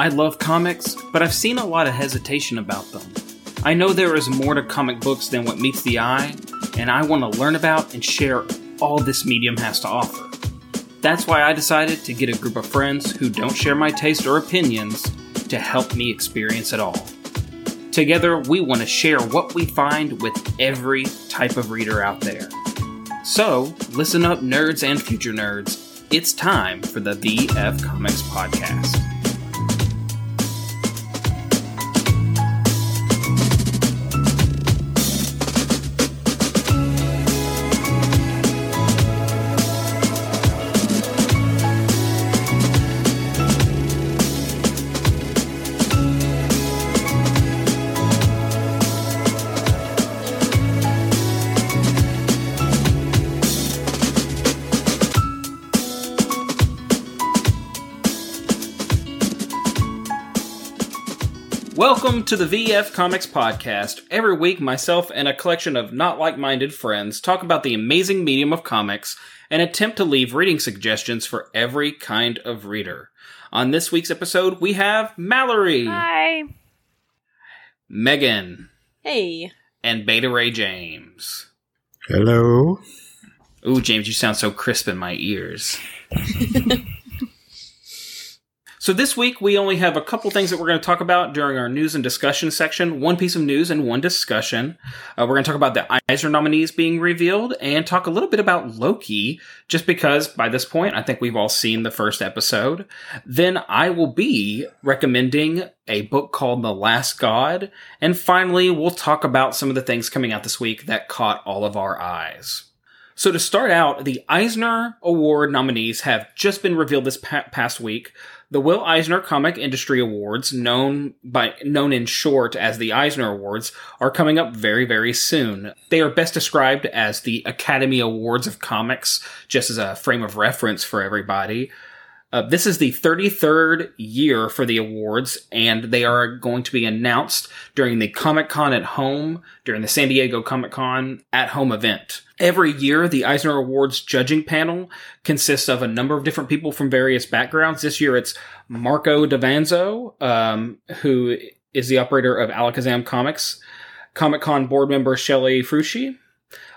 I love comics, but I've seen a lot of hesitation about them. I know there is more to comic books than what meets the eye, and I want to learn about and share all this medium has to offer. That's why I decided to get a group of friends who don't share my taste or opinions to help me experience it all. Together, we want to share what we find with every type of reader out there. So, listen up, nerds and future nerds. It's time for the VF Comics Podcast. To the VF Comics Podcast. Every week, myself and a collection of not like minded friends talk about the amazing medium of comics and attempt to leave reading suggestions for every kind of reader. On this week's episode, we have Mallory, Hi. Megan, Hey. and Beta Ray James. Hello. Ooh, James, you sound so crisp in my ears. so this week we only have a couple things that we're going to talk about during our news and discussion section. One piece of news and one discussion. Uh, we're going to talk about the Eisner nominees being revealed and talk a little bit about Loki, just because by this point I think we've all seen the first episode. Then I will be recommending a book called The Last God, and finally we'll talk about some of the things coming out this week that caught all of our eyes. So to start out, the Eisner Award nominees have just been revealed this pa- past week. The Will Eisner Comic Industry Awards, known by known in short as the Eisner Awards, are coming up very very soon. They are best described as the Academy Awards of Comics, just as a frame of reference for everybody. Uh, this is the 33rd year for the awards, and they are going to be announced during the Comic Con at Home, during the San Diego Comic Con at Home event. Every year, the Eisner Awards judging panel consists of a number of different people from various backgrounds. This year, it's Marco Davanzo, um, who is the operator of Alakazam Comics, Comic Con board member Shelley Frushi,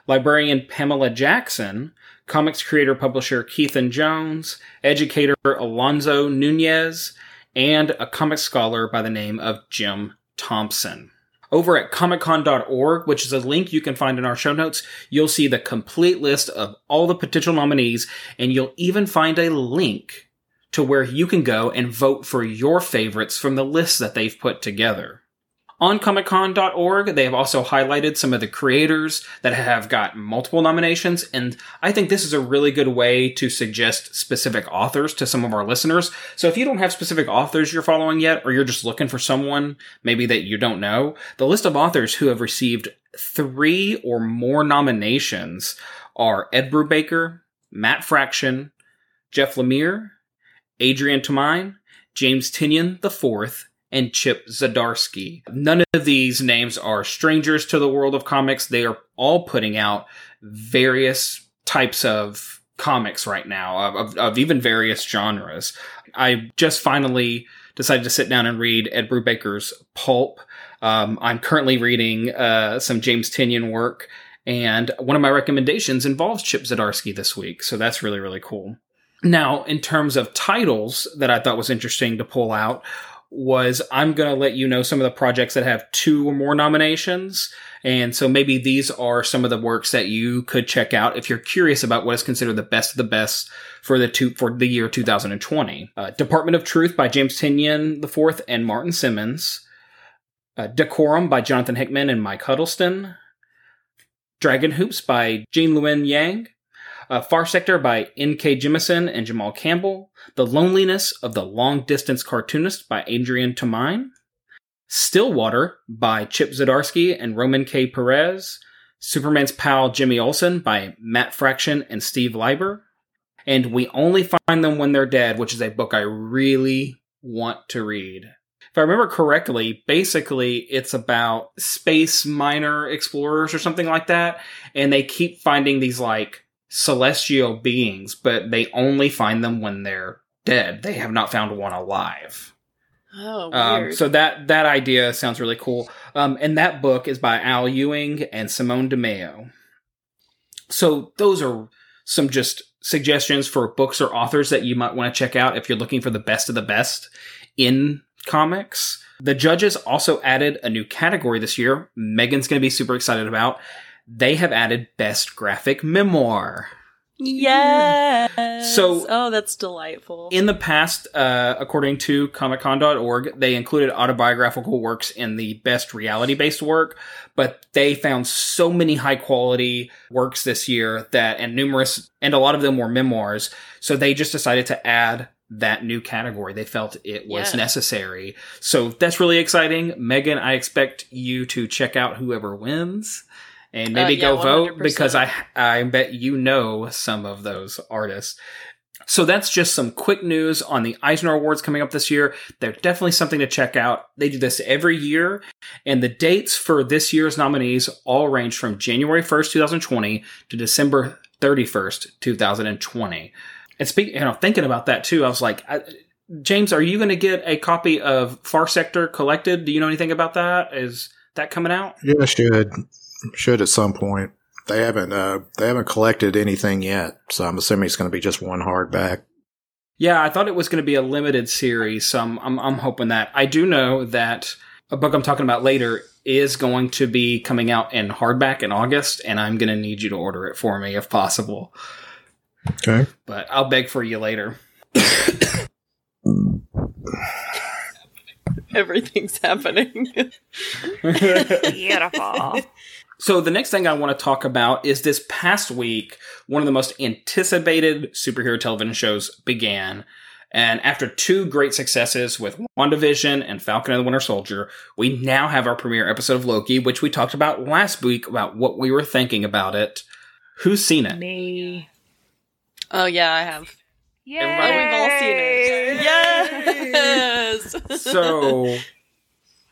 librarian Pamela Jackson, comics creator publisher Keithan Jones, educator Alonzo Nunez, and a comic scholar by the name of Jim Thompson. Over at comiccon.org, which is a link you can find in our show notes, you'll see the complete list of all the potential nominees, and you'll even find a link to where you can go and vote for your favorites from the list that they've put together. On comiccon.org, they have also highlighted some of the creators that have got multiple nominations, and I think this is a really good way to suggest specific authors to some of our listeners. So if you don't have specific authors you're following yet, or you're just looking for someone maybe that you don't know, the list of authors who have received three or more nominations are Ed Brubaker, Matt Fraction, Jeff Lemire, Adrian Tomine, James Tynion IV, and Chip Zdarsky. None of these names are strangers to the world of comics. They are all putting out various types of comics right now, of, of, of even various genres. I just finally decided to sit down and read Ed Brubaker's Pulp. Um, I'm currently reading uh, some James Tynion work, and one of my recommendations involves Chip Zdarsky this week, so that's really, really cool. Now, in terms of titles that I thought was interesting to pull out, was I'm going to let you know some of the projects that have two or more nominations. And so maybe these are some of the works that you could check out if you're curious about what is considered the best of the best for the two, for the year 2020. Uh, Department of Truth by James Tynion IV and Martin Simmonds. Uh, Decorum by Jonathan Hickman and Mike Huddleston. Dragon Hoops by Gene Luen Yang. Uh, Far Sector by N.K. Jemisin and Jamal Campbell. The Loneliness of the Long Distance Cartoonist by Adrian Tomine. Stillwater by Chip Zdarsky and Roman K. Perez. Superman's Pal Jimmy Olsen by Matt Fraction and Steve Lieber. And We Only Find Them When They're Dead, which is a book I really want to read. If I remember correctly, basically it's about space miner explorers or something like that, and they keep finding these like celestial beings, but they only find them when they're dead. They have not found one alive. Oh, Um, so that that idea sounds really cool. Um, and that book is by Al Ewing and Simone Di Meo. So those are some just suggestions for books or authors that you might want to check out if you're looking for the best of the best in comics. The judges also added a new category this year. Megan's going to be super excited about. They have added best graphic memoir. yes. So- oh, that's delightful. In the past, uh, according to ComicCon.org, they included autobiographical works in the best reality based work, but they found so many high quality works this year that, and numerous, and a lot of them were memoirs. So they just decided to add that new category. They felt it was necessary. So that's really exciting. Megan, I expect you to check out whoever wins. And maybe Uh, yeah, go vote 100%. because I I bet you know some of those artists. So that's just some quick news on the Eisner Awards coming up this year. They're definitely something to check out. They do this every year, and the dates for this year's nominees all range from January 1st, 2020 to December 31st, 2020. And speaking, you know, thinking about that too, I was like, I, James, are you going to get a copy of Far Sector Collected? Do you know anything about that? Is that coming out? Yeah, should should at some point. They haven't uh they haven't collected anything yet, so I'm assuming it's going to be just one hardback. Yeah, I thought it was going to be a limited series, so I'm, I'm, I'm hoping that. I do know that a book I'm talking about later is going to be coming out in hardback in August, and I'm going to need you to order it for me if possible. Okay. But I'll beg for you later. Everything's happening. Beautiful. So the next thing I want to talk about is this past week, one of the most anticipated superhero television shows began. And after two great successes with WandaVision and Falcon and the Winter Soldier, we now have our premiere episode of Loki, which we talked about last week about what we were thinking about it. Who's seen it? Me. oh yeah, I have. Yay! Everybody- Oh, we've all seen it. Yes. So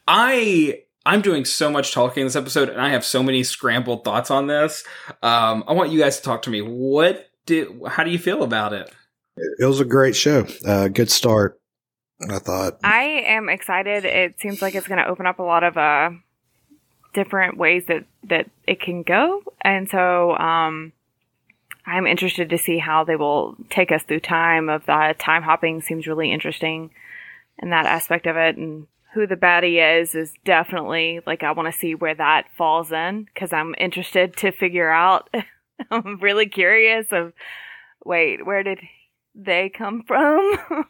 I I'm doing so much talking this episode and I have so many scrambled thoughts on this. Um I want you guys to talk to me. What did how do you feel about it? It was a great show. Uh, good start, I thought. I am excited. It seems like it's going to open up a lot of uh, different ways that that it can go, and so um, I'm interested to see how they will take us through time. Of the time hopping seems really interesting, and that aspect of it, and who the baddie is is definitely like I want to see where that falls in because I'm interested to figure out. I'm really curious of wait where did they come from?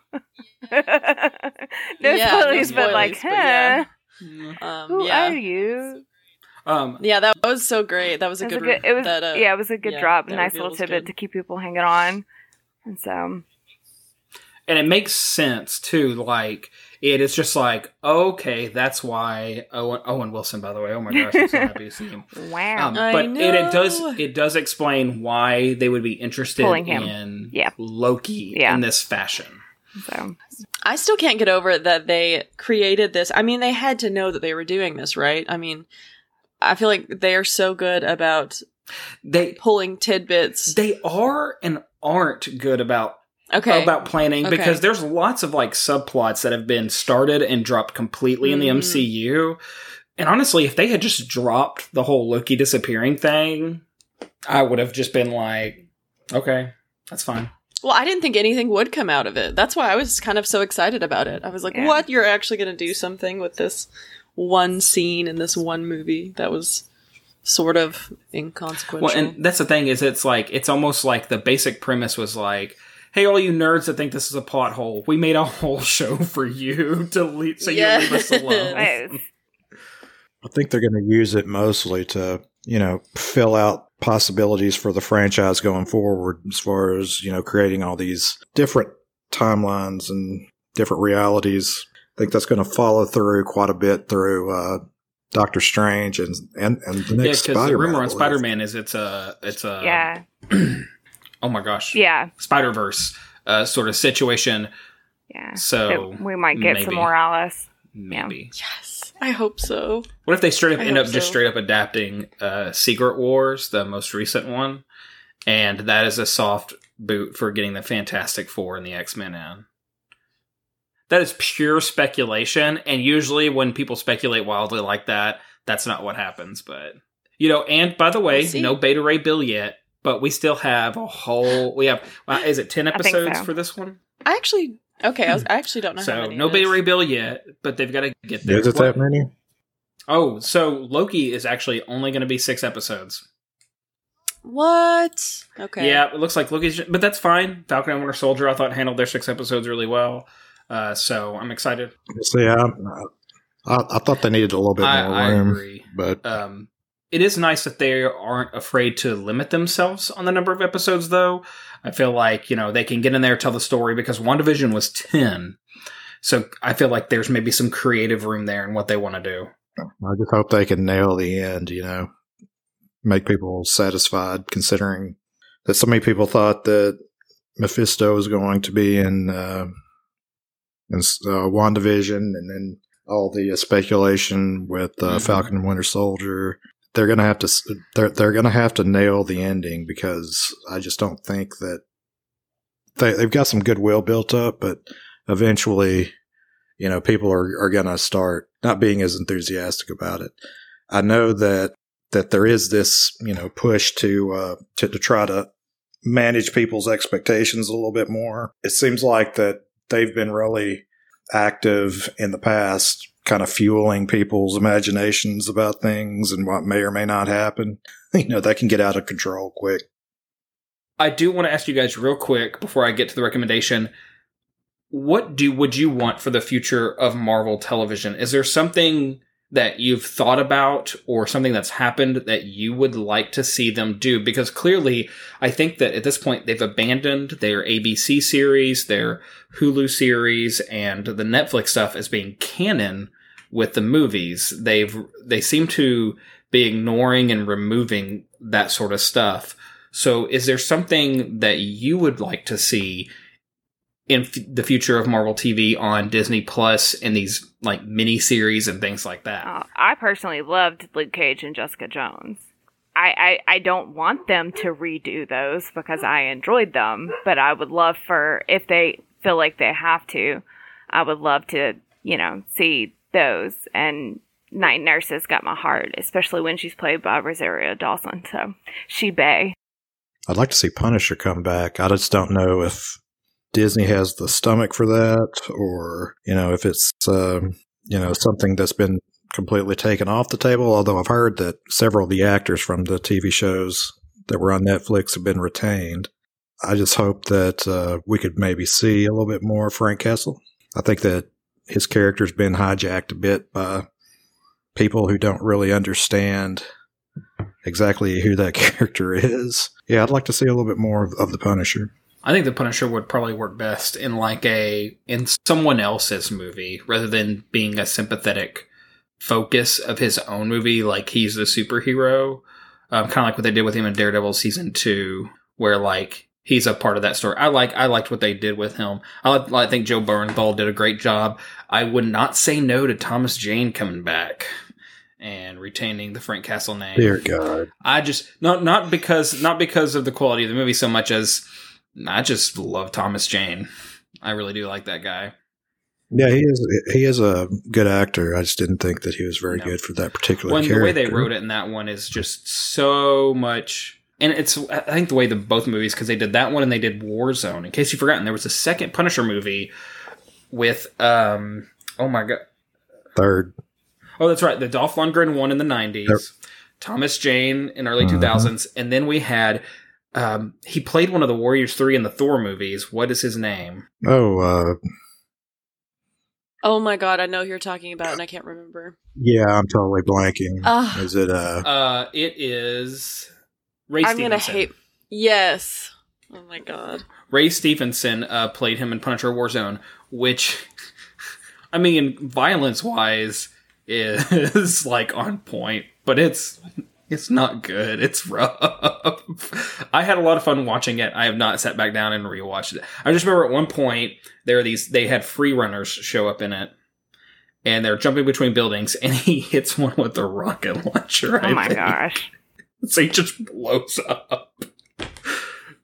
no Yeah, no spoilers, but like, spoilers, but yeah. Um, Who yeah. are you? Um Yeah, that was so great. That was a It was good. a good. It was that, uh, yeah, it was a good yeah, drop. Nice little tidbit good. to keep people hanging on. And so, and it makes sense too. Like it is just like okay, that's why Owen, Owen Wilson. By the way, oh my gosh, I'm so happy to see him. wow. Um, I but it, it does it does explain why they would be interested him. in Yeah. Loki Yeah. in this fashion. so I still can't get over it that they created this. I mean, they had to know that they were doing this, right? I mean, I feel like they are so good about They pulling tidbits. they are and aren't good about Okay. about planning Okay. because there's lots of like subplots that have been started and dropped completely in the. Mm-hmm. MCU. And honestly, if they had just dropped the whole Loki disappearing thing, I would have just been like, okay, that's fine. well, I didn't think anything would come out of it. That's why I was kind of so excited about it. I was like, Yeah. "What? You're actually going to do something with this one scene in this one movie that was sort of inconsequential." Well, and that's the thing is, it's like it's almost like the basic premise was like, "Hey, all you nerds that think this is a pothole, we made a whole show for you to leave, so you leave us alone." I think they're going to use it mostly to, you know, fill out possibilities for the franchise going forward as far as, you know, creating all these different timelines and different realities. I think that's going to follow through quite a bit through uh, Doctor Strange and and, and the Yeah, next because the Spider-Man. rumor on. Spider Man is it's a it's a yeah, oh my gosh yeah, Spider Verse uh, sort of situation. yeah. So That we might get maybe. some more Alice. maybe. yes, I hope so. What if they straight up I end hope up just straight up adapting uh, Secret Wars, the most recent one, and that is a soft boot for getting the Fantastic Four and the X Men in. that is pure speculation. And usually, when people speculate wildly like that, that's not what happens. But you know, and by the way, We'll no Beta Ray Bill yet, but we still have a whole. We have uh, is it ten episodes so. for this one? I actually okay. I, was, I actually don't know. how So many no it Beta is. Ray Bill yet, but they've got to get there. Is it that many? Oh, so Loki is actually only going to be six episodes. What? Okay. Yeah, it looks like Loki's, but that's fine. Falcon and Winter Soldier, I thought handled their six episodes really well. Uh, so I'm excited. See, I, I, I thought they needed a little bit I, more I room, agree. but Um, it is nice that they aren't afraid to limit themselves on the number of episodes, though. I feel like you know they can get in there tell the story because WandaVision was ten, so I feel like there's maybe some creative room there in what they want to do. I just hope they can nail the end. You know, make people satisfied, considering that so many people thought that Mephisto was going to be in uh, in uh, WandaVision, and then all the uh, speculation with uh, Mhm. Falcon and Winter Soldier. They're gonna have to they're they're gonna have to nail the ending because I just don't think that they they've got some goodwill built up, but eventually, you know, people are are gonna start not being as enthusiastic about it. I know that that there is this you know push to uh, to to try to manage people's expectations a little bit more. It seems like that they've been really active in the past, kind of fueling people's imaginations about things and what may or may not happen. You know, that can get out of control quick. I do want to ask you guys real quick before I get to the recommendation. What do would you want for the future of Marvel television? Is there something that you've thought about or something that's happened that you would like to see them do? Because clearly, I think that at this point they've abandoned their ABC series, their Hulu series, and the Netflix stuff as being canon with the movies. They've they seem to be ignoring and removing that sort of stuff. So, is there something that you would like to see in f- the future of Marvel TV on Disney Plus and these like mini series and things like that? Uh, I personally loved Luke Cage and Jessica Jones. I, I, I don't want them to redo those because I enjoyed them, but I would love for, if they feel like they have to, I would love to, you know, see those. And Night Nurse has got my heart, especially when she's played by Rosario Dawson. So, she Bay. I'd like to see Punisher come back. I just don't know if Disney has the stomach for that, or you know, if it's um, you know something that's been completely taken off the table. Although I've heard that several of the actors from the TV shows that were on Netflix have been retained. I just hope that uh, we could maybe see a little bit more Frank Castle. I think that his character's been hijacked a bit by people who don't really understand exactly who that character is. Yeah, I'd like to see a little bit more of, of the Punisher. I think the Punisher would probably work best in like a in someone else's movie rather than being a sympathetic focus of his own movie. Like he's the superhero, um, kind of like what they did with him in Daredevil season two, where like he's a part of that story. I like I liked what they did with him. I, I think Joe Bernthal did a great job. I would not say no to Thomas Jane coming back and retaining the Frank Castle name. Dear God. I just not not because not because of the quality of the movie so much as I just love Thomas Jane. I really do like that guy. Yeah, he is. He is a good actor. I just didn't think that he was very No. good for that particular When the way they wrote it in that one is just so much, and it's I think the way the both movies because they did that one and they did Warzone. In case you've forgotten, there was a second Punisher movie with um oh my god Third, oh that's right the Dolph Lundgren one in the nineties, Thomas Jane in early Mhm. 2000s, and then we had um he played one of the Warriors three in the Thor movies. What is his name? oh, uh, Oh my god, I know who you're talking about, and I can't remember. yeah, I'm totally blanking. Ah. is it? Uh, Uh, it is Ray I'm gonna hate. Yes. Oh my god. Ray Stevenson uh, played him in Punisher Warzone, which, I mean, violence wise, is like on point, but it's it's not good. It's rough. I had a lot of fun watching it. I have not sat back down and rewatched it. I just remember at one point there are these they had free runners show up in it. And they're jumping between buildings, and he hits one with a rocket launcher. Oh I my think. gosh. so he just blows up.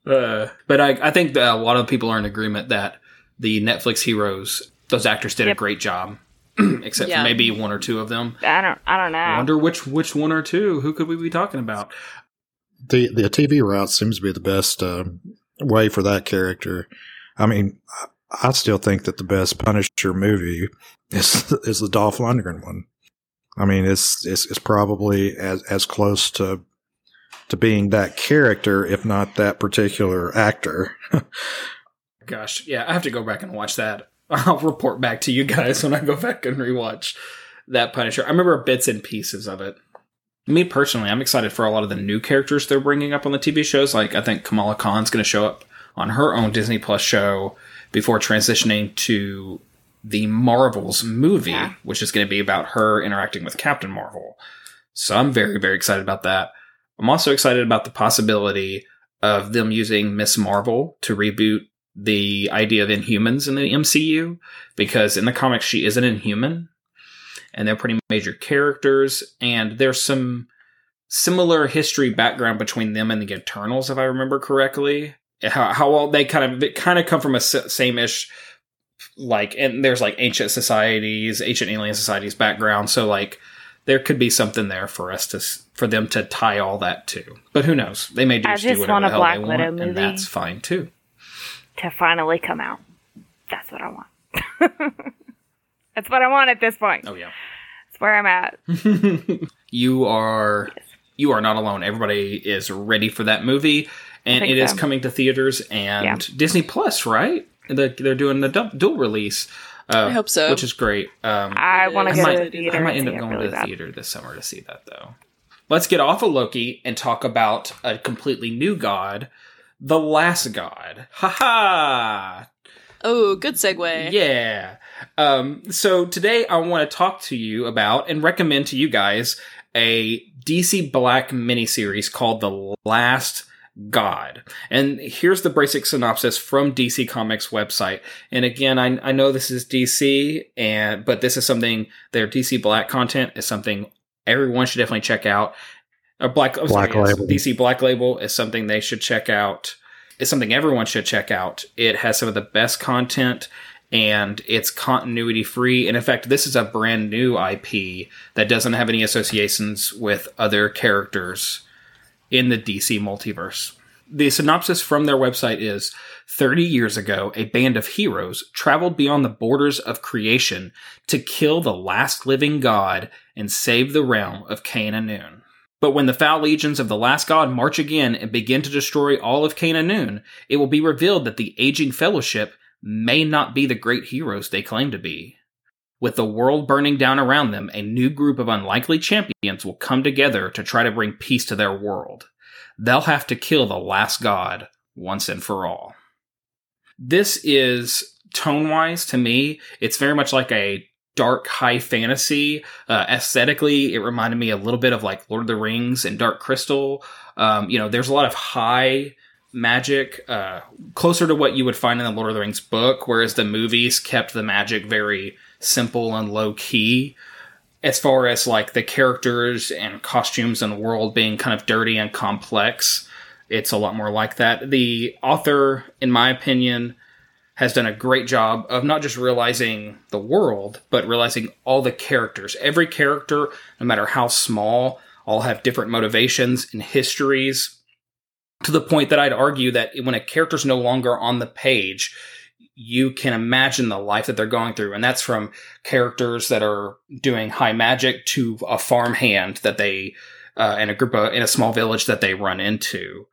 Uh, but I, I think that a lot of people are in agreement that the Netflix heroes those actors did Yep. a great job, except Yeah. for maybe one or two of them. I don't. I don't know. I wonder which which one or two. Who could we be talking about? The the TV route seems to be the best uh, way for that character. I mean, I- I still think that the best Punisher movie is is the Dolph Lundgren one. I mean, it's it's, it's probably as as close to to being that character, if not that particular actor. Gosh, yeah, I have to go back and watch that. I'll report back to you guys when I go back and rewatch that Punisher. I remember bits and pieces of it. Me personally, I'm excited for a lot of the new characters they're bringing up on the TV shows. Like, I think Kamala Khan's going to show up on her own Disney Plus show before transitioning to the Marvels movie, Yeah. which is going to be about her interacting with Captain Marvel. So I'm very, very excited about that. I'm also excited about the possibility of them using Miss Marvel to reboot the idea of Inhumans in the MCU because in the comics she is an Inhuman, and they're pretty major characters, and there's some similar history background between them and the Eternals, if I remember correctly. How how all they kind of they kind of come from a same ish like and there's like ancient societies, ancient alien societies background, so like there could be something there for us to for them to tie all that to. But who knows? They may I just do whatever want a the hell Black they Widow want, movie. and that's fine too. To finally come out. That's what I want. That's what I want at this point. Oh yeah. That's where I'm at. you are you are not alone. Everybody is ready for that movie, and think it is so. coming to theaters and Yeah. Disney Plus. Right? The, they're doing the du- dual release. Uh, I hope so. which is great. Um, I want to go might, to the theater. I might end up going really to the bad. theater this summer to see that, though. Let's get off of Loki and talk about a completely new god, the Last God. Ha ha! Oh, good segue. Yeah. Um, so today I want to talk to you about and recommend to you guys a DC Black miniseries called The Last God. And here's the basic synopsis from DC Comics website. And again, I, I know this is DC, and but this is something their DC Black content is something everyone should definitely check out. A Black, I'm sorry, Black yes, Label. DC Black Label is something they should check out. It's something everyone should check out. It has some of the best content and it's continuity free. And in fact, this is a brand new IP that doesn't have any associations with other characters in the DC multiverse. The synopsis from their website is 30 years ago, a band of heroes traveled beyond the borders of creation to kill the last living god and save the realm of Cain Anuun. But when the foul legions of the last god march again and begin to destroy all of Noon, it will be revealed that the aging fellowship may not be the great heroes they claim to be. With the world burning down around them, a new group of unlikely champions will come together to try to bring peace to their world. They'll have to kill the last god once and for all. This is tone wise to me, it's very much like a dark high fantasy. Uh, aesthetically, it reminded me a little bit of like Lord of the Rings and Dark Crystal. Um, you know, there's a lot of high magic, uh, closer to what you would find in the Lord of the Rings book, whereas the movies kept the magic very simple and low key. As far as like the characters and costumes and world being kind of dirty and complex, it's a lot more like that. The author, in my opinion, has done a great job of not just realizing the world, but realizing all the characters. Every character, no matter how small, all have different motivations and histories. To the point that I'd argue that when a character's no longer on the page, you can imagine the life that they're going through. And that's from characters that are doing high magic to a farmhand that they, uh, in a group of, in a small village that they run into.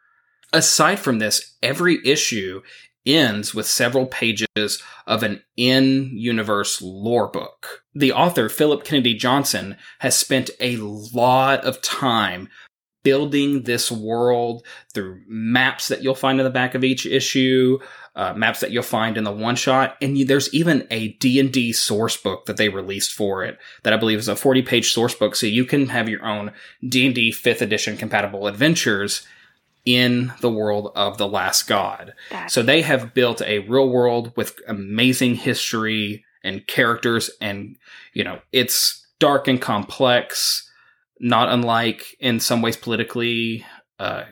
Aside from this, every issue ends with several pages of an in universe lore book. The author, Phillip Kennedy Johnson, has spent a lot of time building this world through maps that you'll find in the back of each issue, uh, maps that you'll find in the one shot, and you, there's even a D&D source book that they released for it that I believe is a 40 page source book, so you can have your own D&D 5th edition compatible adventures in the world of the last god. That- So they have built a real world with amazing history and characters and you know, it's dark and complex, not unlike in some ways politically uh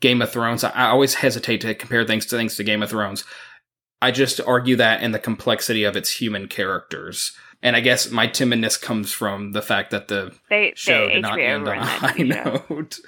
Game of Thrones. I, I always hesitate to compare things to things to Game of Thrones. I just argue that in the complexity of its human characters. And I guess my timidness comes from the fact that the They, show they did not end on a high note.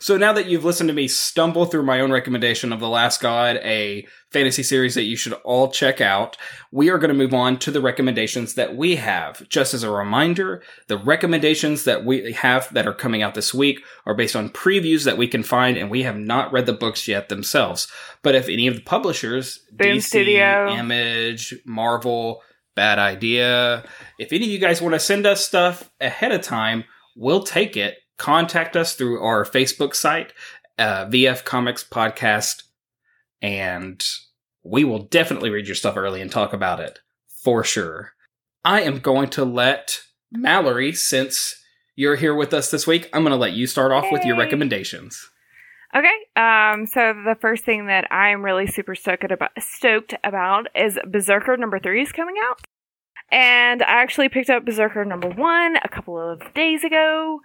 So now that you've listened to me stumble through my own recommendation of The Last God, a fantasy series that you should all check out, we are going to move on to the recommendations that we have. Just as a reminder, the recommendations that we have that are coming out this week are based on previews that we can find, and we have not read the books yet themselves. But if any of the publishers, Boom DC, Studio. Image, Marvel, Bad Idea, if any of you guys want to send us stuff ahead of time, we'll take it. Contact us through our Facebook site, uh, VF Comics Podcast, and we will definitely read your stuff early and talk about it for sure. I am going to let Mallory, since you're here with us this week, I'm going to let you start off with your recommendations. Okay. Um, so the first thing that I'm really super stoked about, stoked about is Berserker number three is coming out. And I actually picked up Berserker number one a couple of days ago,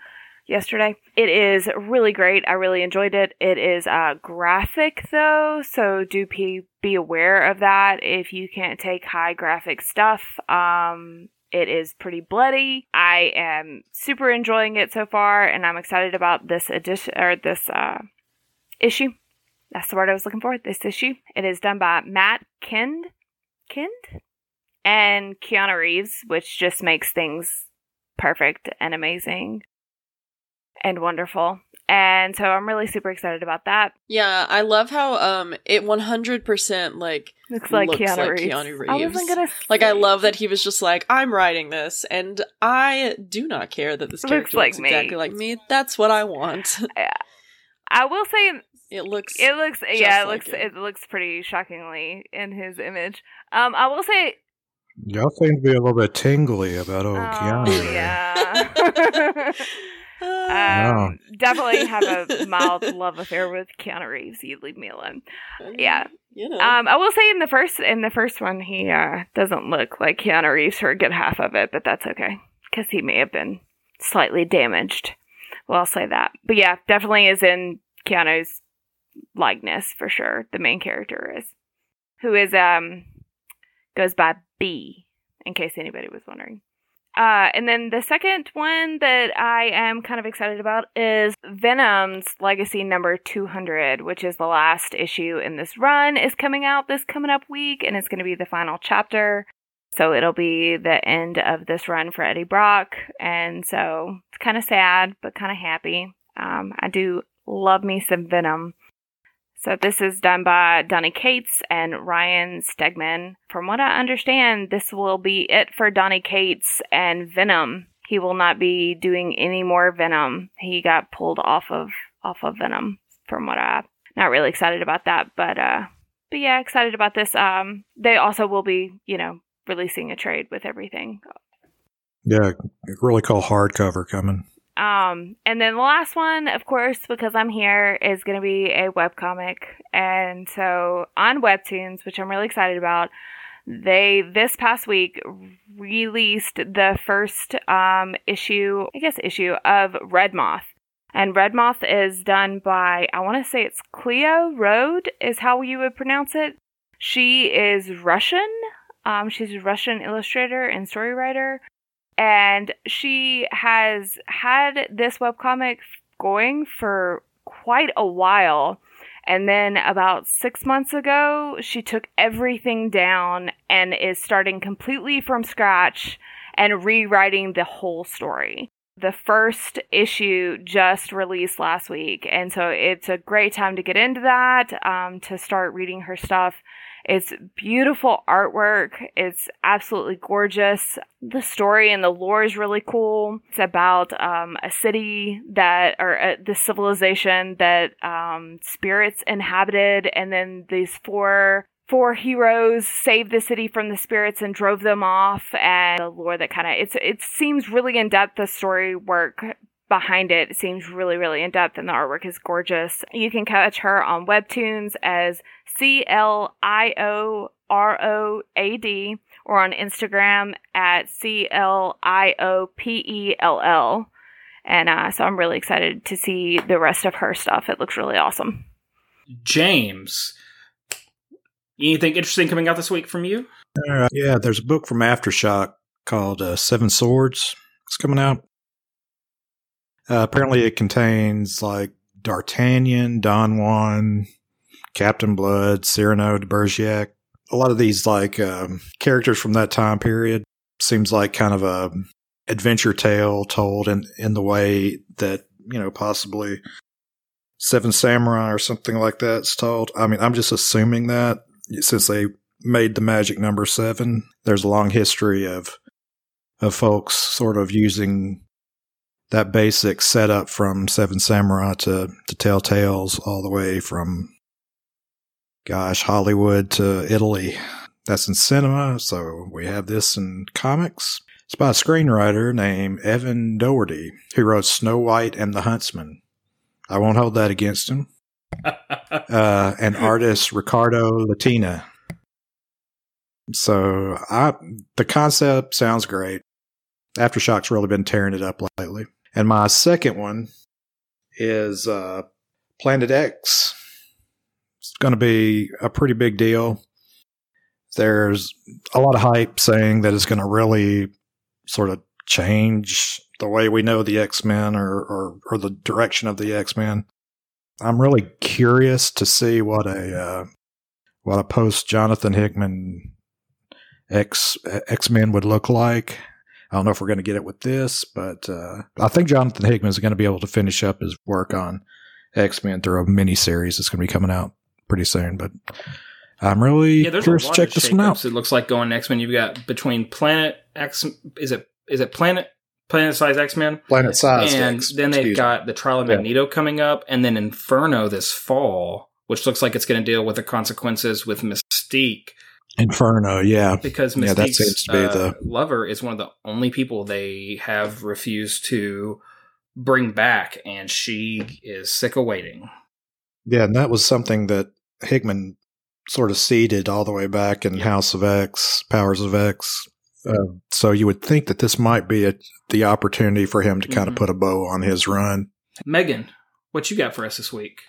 yesterday. It is really great. I really enjoyed it. It is uh, graphic though, so do be, be aware of that if you can't take high graphic stuff. Um, it is pretty bloody. I am super enjoying it so far, and I'm excited about this edition or this uh, issue. That's the word I was looking for. This issue. It is done by Matt Kindt, Kindt, and Keanu Reeves, which just makes things perfect and amazing and wonderful. And so I'm really super excited about that. Yeah, I love how um it 100% like Looks like Looks Keanu like Reeves. Keanu I wasn't gonna like I love that he was just like I'm writing this and I do not care that this Looks character like looks me. exactly like me. That's what I want. Yeah. I will say It looks it looks yeah it like looks him. it looks pretty shockingly in his image. Um, I will say Y'all seem to be a little bit tingly about old oh, Keanu. yeah. Um, definitely have a mild love affair with Keanu Reeves. You leave me alone. yeah. You know. Um, I will say in the first in the first one he uh, doesn't look like Keanu Reeves for a good half of it, but that's okay because he may have been slightly damaged. Well, I'll say that. But yeah, definitely is in Keanu's likeness for sure. The main character is who is um goes by B, in case anybody was wondering. Uh, and then the second one that I am kind of excited about is Venom's Legacy number 200, which is the last issue in this run, is coming out this coming up week, and it's going to be the final chapter. So it'll be the end of this run for Eddie Brock, and so it's kind of sad, but kind of happy. Um, I do love me some Venom. So this is done by Donny Cates and Ryan Stegman. From what I understand, this will be it for Donny Cates and Venom. He will not be doing any more Venom. He got pulled off of off of Venom. From what I not really excited about that, but uh, but yeah, excited about this. Um, they also will be, you know, releasing a trade with everything. Yeah, really cool hardcover coming. Um, and then the last one, of course, because I'm here, is going to be a webcomic. And so on Webtoons, which I'm really excited about, they this past week released the first um, issue, I guess, issue of Red Moth. And Red Moth is done by, I want to say it's Cleo Road, is how you would pronounce it. She is Russian. Um, she's a Russian illustrator and story writer and she has had this webcomic going for quite a while. And then about six months ago, she took everything down and is starting completely from scratch and rewriting the whole story. The first issue just released last week, and so it's a great time to get into that, um, to start reading her stuff. It's beautiful artwork. It's absolutely gorgeous. The story and the lore is really cool. It's about um, a city that, or uh, the civilization that um, spirits inhabited, and then these four four heroes saved the city from the spirits and drove them off. And the lore that kind of it's it seems really in depth. The story work behind it. It seems really, really in depth, and the artwork is gorgeous. You can catch her on Webtoons as C L I O R O A D or on Instagram at C L I O P E L L. And uh, so I'm really excited to see the rest of her stuff. It looks really awesome. James, Anything interesting coming out this week from you? Uh, yeah, there's a book from Aftershock called uh, Seven Swords. It's coming out. Uh, apparently, it contains like D'Artagnan, Don Juan, Captain Blood, Cyrano de Bergerac. A lot of these like um, characters from that time period seems like kind of a adventure tale told in in the way that you know possibly Seven Samurai or something like that's told. I mean, I'm just assuming that since they made the magic number seven, there's a long history of of folks sort of using that basic setup from Seven Samurai to to tell tales all the way from gosh Hollywood to Italy. That's in cinema, so we have this in comics. It's by a screenwriter named Evan Daugherty, who wrote Snow White and the Huntsman. I won't hold that against him. Uh, and artist Riccardo Latina. So I, the concept sounds great. Aftershock's really been tearing it up lately. And my second one is uh, Planet X. It's going to be a pretty big deal. There's a lot of hype saying that it's going to really sort of change the way we know the X Men or, or, or the direction of the X Men. I'm really curious to see what a uh, what a post Jonathan Hickman X X Men would look like. I don't know if we're going to get it with this, but uh, I think Jonathan Hickman is going to be able to finish up his work on X Men through a mini series that's going to be coming out pretty soon. But I'm really Yeah, curious to check this one out. It looks like going X Men. You've got between Planet X. Is it is it Planet Planet Size X Men? Planet Size, and X, then they've excuse got the Trial of Yeah. Magneto coming up, and then Inferno this fall, which looks like it's going to deal with the consequences with Mystique Inferno. Yeah, because Yeah, that Mystique's seems to be uh, the- lover is one of the only people they have refused to bring back, and she is sick of waiting. yeah, and that was something that Hickman sort of seeded all the way back in Yeah. House of X, Powers of X. Uh, so you would think that this might be a, the opportunity for him to kind of put a bow on his run. Megan, what you got for us this week?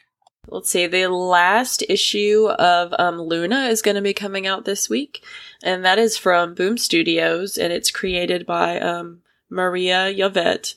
Let's see. The last issue of um, Luna is going to be coming out this week, and that is from Boom Studios, and it's created by um, Maria Yvette.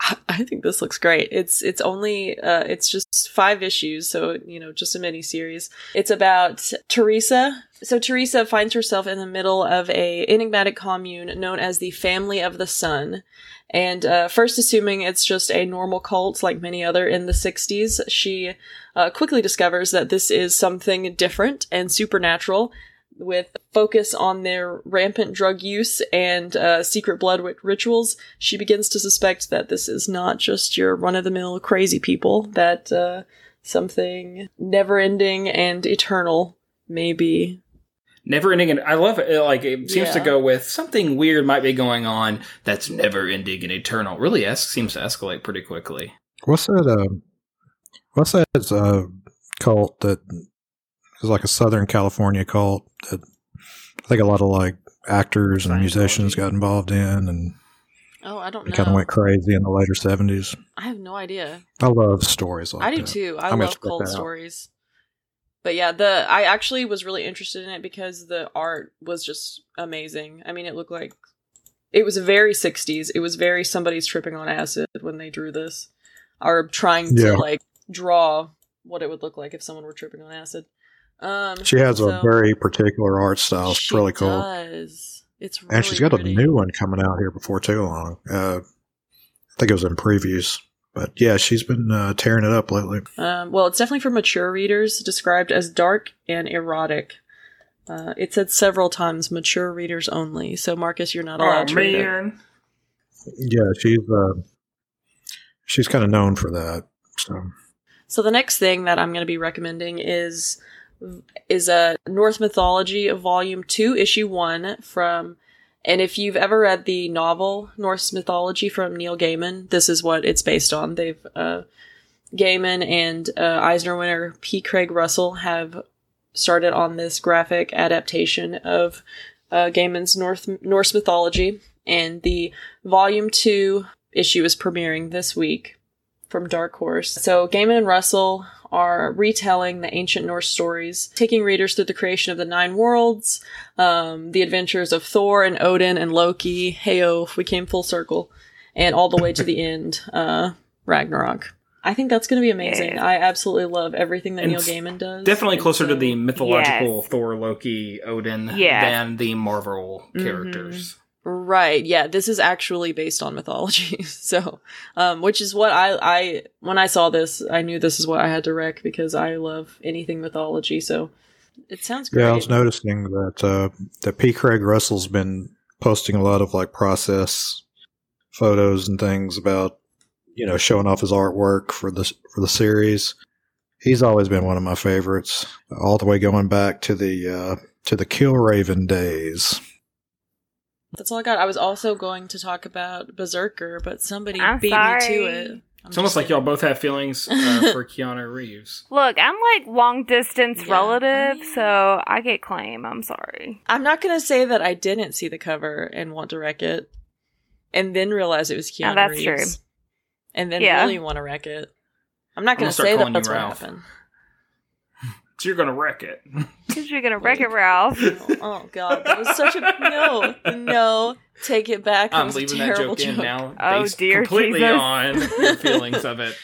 I- think this looks great. It's it's only uh, it's just five issues, so you know, just a mini series. It's about Teresa. So Teresa finds herself in the middle of a enigmatic commune known as the Family of the Sun. And uh, first, assuming it's just a normal cult like many other in the 60s, she uh, quickly discovers that this is something different and supernatural with focus on their rampant drug use and uh, secret blood rit- rituals. She begins to suspect that this is not just your run of the mill crazy people, that uh, something never ending and eternal may be. Never ending, and I love it. it, Like it seems to go with something weird might be going on that's never ending and eternal. Really, es- seems to escalate pretty quickly. What's that? Uh, what's that uh, cult that is like a Southern California cult that I think a lot of like actors and musicians got involved in, and Oh, I don't it know. kind of went crazy in the later seventies. I have no idea. I love stories like I do that. too. I I'm love cult that out. stories. But yeah, the I actually was really interested in it because the art was just amazing. I mean, it looked like it was very 60s. It was very somebody's tripping on acid when they drew this or trying to Yeah. like draw what it would look like if someone were tripping on acid. Um She has a very particular art style. It's she really cool. Does. It's really And she's got pretty. a new one coming out here before too long. Uh, I think it was in previews. But yeah, she's been uh, tearing it up lately. Um, well, it's definitely for mature readers, described as dark and erotic. Uh, it said several times mature readers only. So, Marcus, you're not allowed to read it. Yeah, she's uh, she's kind of known for that. So So, the next thing that I'm going to be recommending is is a Norse Mythology Volume Two, Issue One from. And if you've ever read the novel Norse Mythology from Neil Gaiman, this is what it's based on. They've uh, Gaiman and uh, Eisner winner P. Craig Russell have started on this graphic adaptation of uh, Gaiman's North Norse mythology, and the volume two issue is premiering this week from Dark Horse. So Gaiman and Russell are retelling the ancient Norse stories, taking readers through the creation of the nine worlds, um, the adventures of Thor and Odin and Loki. Heyo, we came full circle, and all the way to the end, uh, Ragnarok. I think that's going to be amazing. Yeah. I absolutely love everything that And Neil Gaiman does. Definitely And closer to the mythological Yes. Thor, Loki, Odin Yeah. than the Marvel Mhm. characters. Right. Yeah, this is actually based on mythology. so, um, which is what I, I, when I saw this, I knew this is what I had to rec because I love anything mythology. So it sounds great. Yeah, I was noticing that uh, that P. Craig Russell's been posting a lot of like process photos and things about you know showing off his artwork for the for the series. He's always been one of my favorites, all the way going back to the uh, to the Killraven days. That's all I got. I was also going to talk about Berserker, but somebody I'm beat me to it. I'm It's almost just like y'all both have feelings uh, for Keanu Reeves. Look, I'm like long distance Yeah. relative, so I get claim. I'm sorry. I'm not going to say that I didn't see the cover and want to wreck it, and then realize it was Keanu Now, that's Reeves, true. and then Yeah. really want to wreck it. I'm not going gonna say that calling you that's what happened. So you're gonna wreck it. Because you're gonna wreck it, Ralph. Oh, oh, god, that was such a no, no. Take it back. That I'm was a leaving that terrible joke in now, Oh, based dear completely Jesus. on your feelings of it.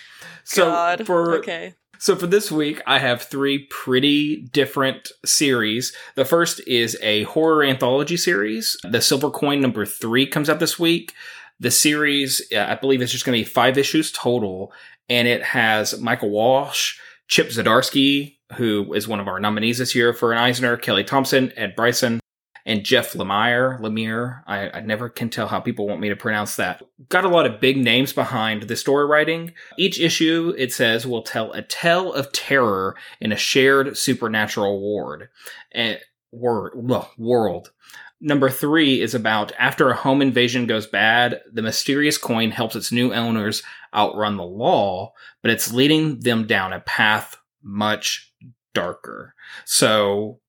So God. for okay, So for this week, I have three pretty different series. The first is a horror anthology series. The Silver Coin number three comes out this week. The series, uh, I believe, is just going to be five issues total, and it has Michael Walsh, Chip Zdarsky, who is one of our nominees this year for an Eisner, Kelly Thompson, Ed Brisson, and Jeff Lemire. Lemire, I, I never can tell how people want me to pronounce that. Got a lot of big names behind the story writing. Each issue, it says, will tell a tale of terror in a shared supernatural ward. Eh, word, well, world. Number three is about after a home invasion goes bad, the mysterious coin helps its new owners outrun the law, but it's leading them down a path much darker. So,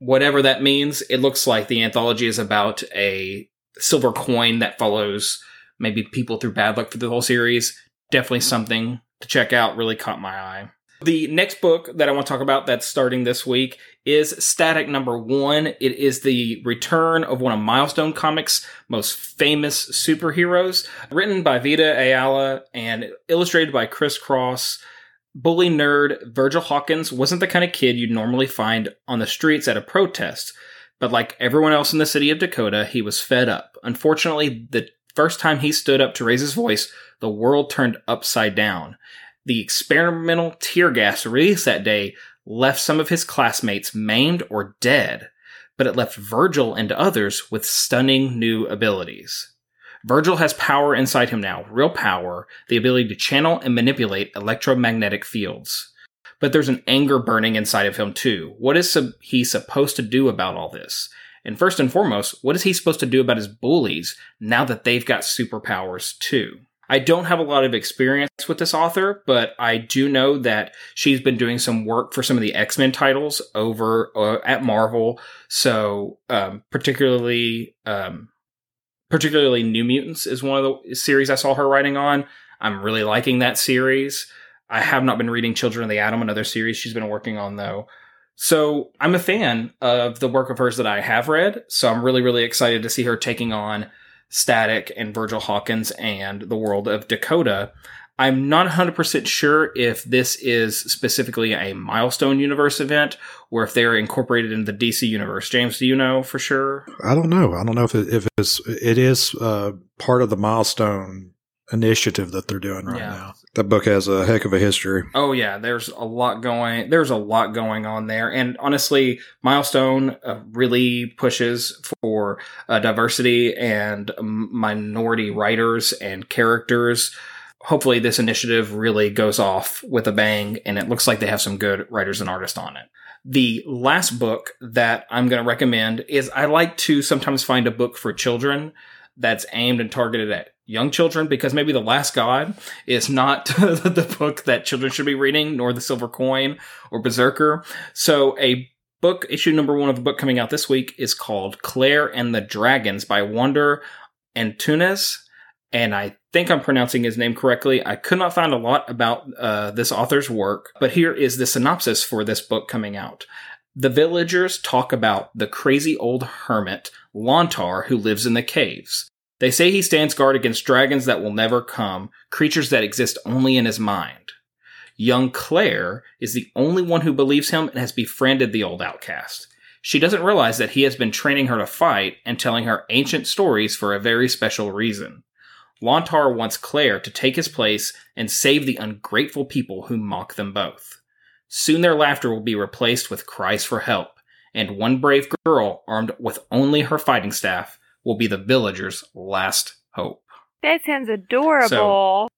whatever that means, it looks like the anthology is about a silver coin that follows maybe people through bad luck for the whole series. Definitely something to check out. Really caught my eye. The next book that I want to talk about that's starting this week is Static Number One. It is the return of one of Milestone Comics' most famous superheroes, written by Vita Ayala and illustrated by ChrisCross. Bully nerd Virgil Hawkins wasn't the kind of kid you'd normally find on the streets at a protest, but like everyone else in the city of Dakota, he was fed up. Unfortunately, the first time he stood up to raise his voice, the world turned upside down. The experimental tear gas released that day left some of his classmates maimed or dead, but it left Virgil and others with stunning new abilities. Virgil has power inside him now, real power, the ability to channel and manipulate electromagnetic fields. But there's an anger burning inside of him too. What is sub- he supposed to do about all this? And first and foremost, what is he supposed to do about his bullies now that they've got superpowers too? I don't have a lot of experience with this author, but I do know that she's been doing some work for some of the X Men titles over uh, at Marvel. So, um, particularly, um, particularly New Mutants is one of the series I saw her writing on. I'm really liking that series. I have not been reading Children of the Atom, another series she's been working on though. So I'm a fan of the work of hers that I have read. So I'm really, really excited to see her taking on Static and Virgil Hawkins and the world of Dakota. I'm not 100% sure if this is specifically a Milestone Universe event or if they're incorporated into the DC Universe. James, do you know for sure? I don't know. I don't know if it, if it's it is uh, part of the milestone initiative that they're doing right Yeah. now. That book has a heck of a history. Oh yeah, there's a lot going. There's a lot going on there, and honestly, Milestone uh, really pushes for uh, diversity and minority writers and characters. Hopefully, this initiative really goes off with a bang, and it looks like they have some good writers and artists on it. The last book that I'm going to recommend is I like to sometimes find a book for children that's aimed and targeted at young children because maybe The Last God is not the book that children should be reading, nor The Silver Coin or Berserker. So, a book, issue number one of a book coming out this week is called Claire and the Dragons by Wander Antunes. And I think I'm pronouncing his name correctly. I could not find a lot about uh, this author's work, but here is the synopsis for this book coming out. The villagers talk about the crazy old hermit, Lontar, who lives in the caves. They say he stands guard against dragons that will never come, creatures that exist only in his mind. Young Claire is the only one who believes him and has befriended the old outcast. She doesn't realize that he has been training her to fight and telling her ancient stories for a very special reason. Lontar wants Claire to take his place and save the ungrateful people who mock them both. Soon their laughter will be replaced with cries for help, and one brave girl, armed with only her fighting staff, will be the villagers' last hope. That sounds adorable. So,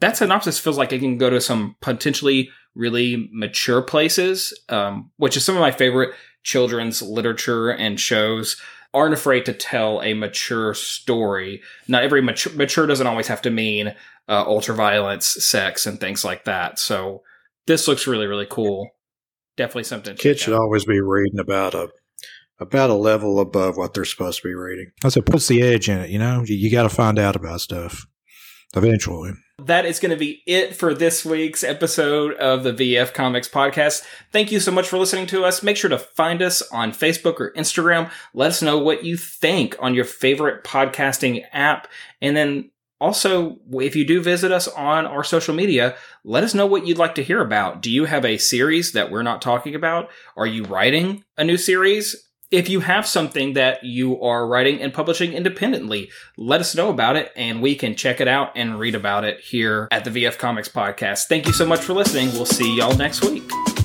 That synopsis feels like it can go to some potentially really mature places, um, which is some of my favorite children's literature and shows aren't afraid to tell a mature story. Not every mature, mature doesn't always have to mean uh, ultra violence, sex, and things like that. So this looks really, really cool. Definitely something. Kids should out. always be reading about a about a level above what they're supposed to be reading. That's it puts the edge in it. You know, you, you got to find out about stuff eventually. That is going to be it for this week's episode of the VF Comics podcast. Thank you so much for listening to us. Make sure to find us on Facebook or Instagram. Let us know what you think on your favorite podcasting app. And then also, if you do visit us on our social media, let us know what you'd like to hear about. Do you have a series that we're not talking about? Are you writing a new series? If you have something that you are writing and publishing independently, let us know about it and we can check it out and read about it here at the VF Comics Podcast. Thank you so much for listening. We'll see y'all next week.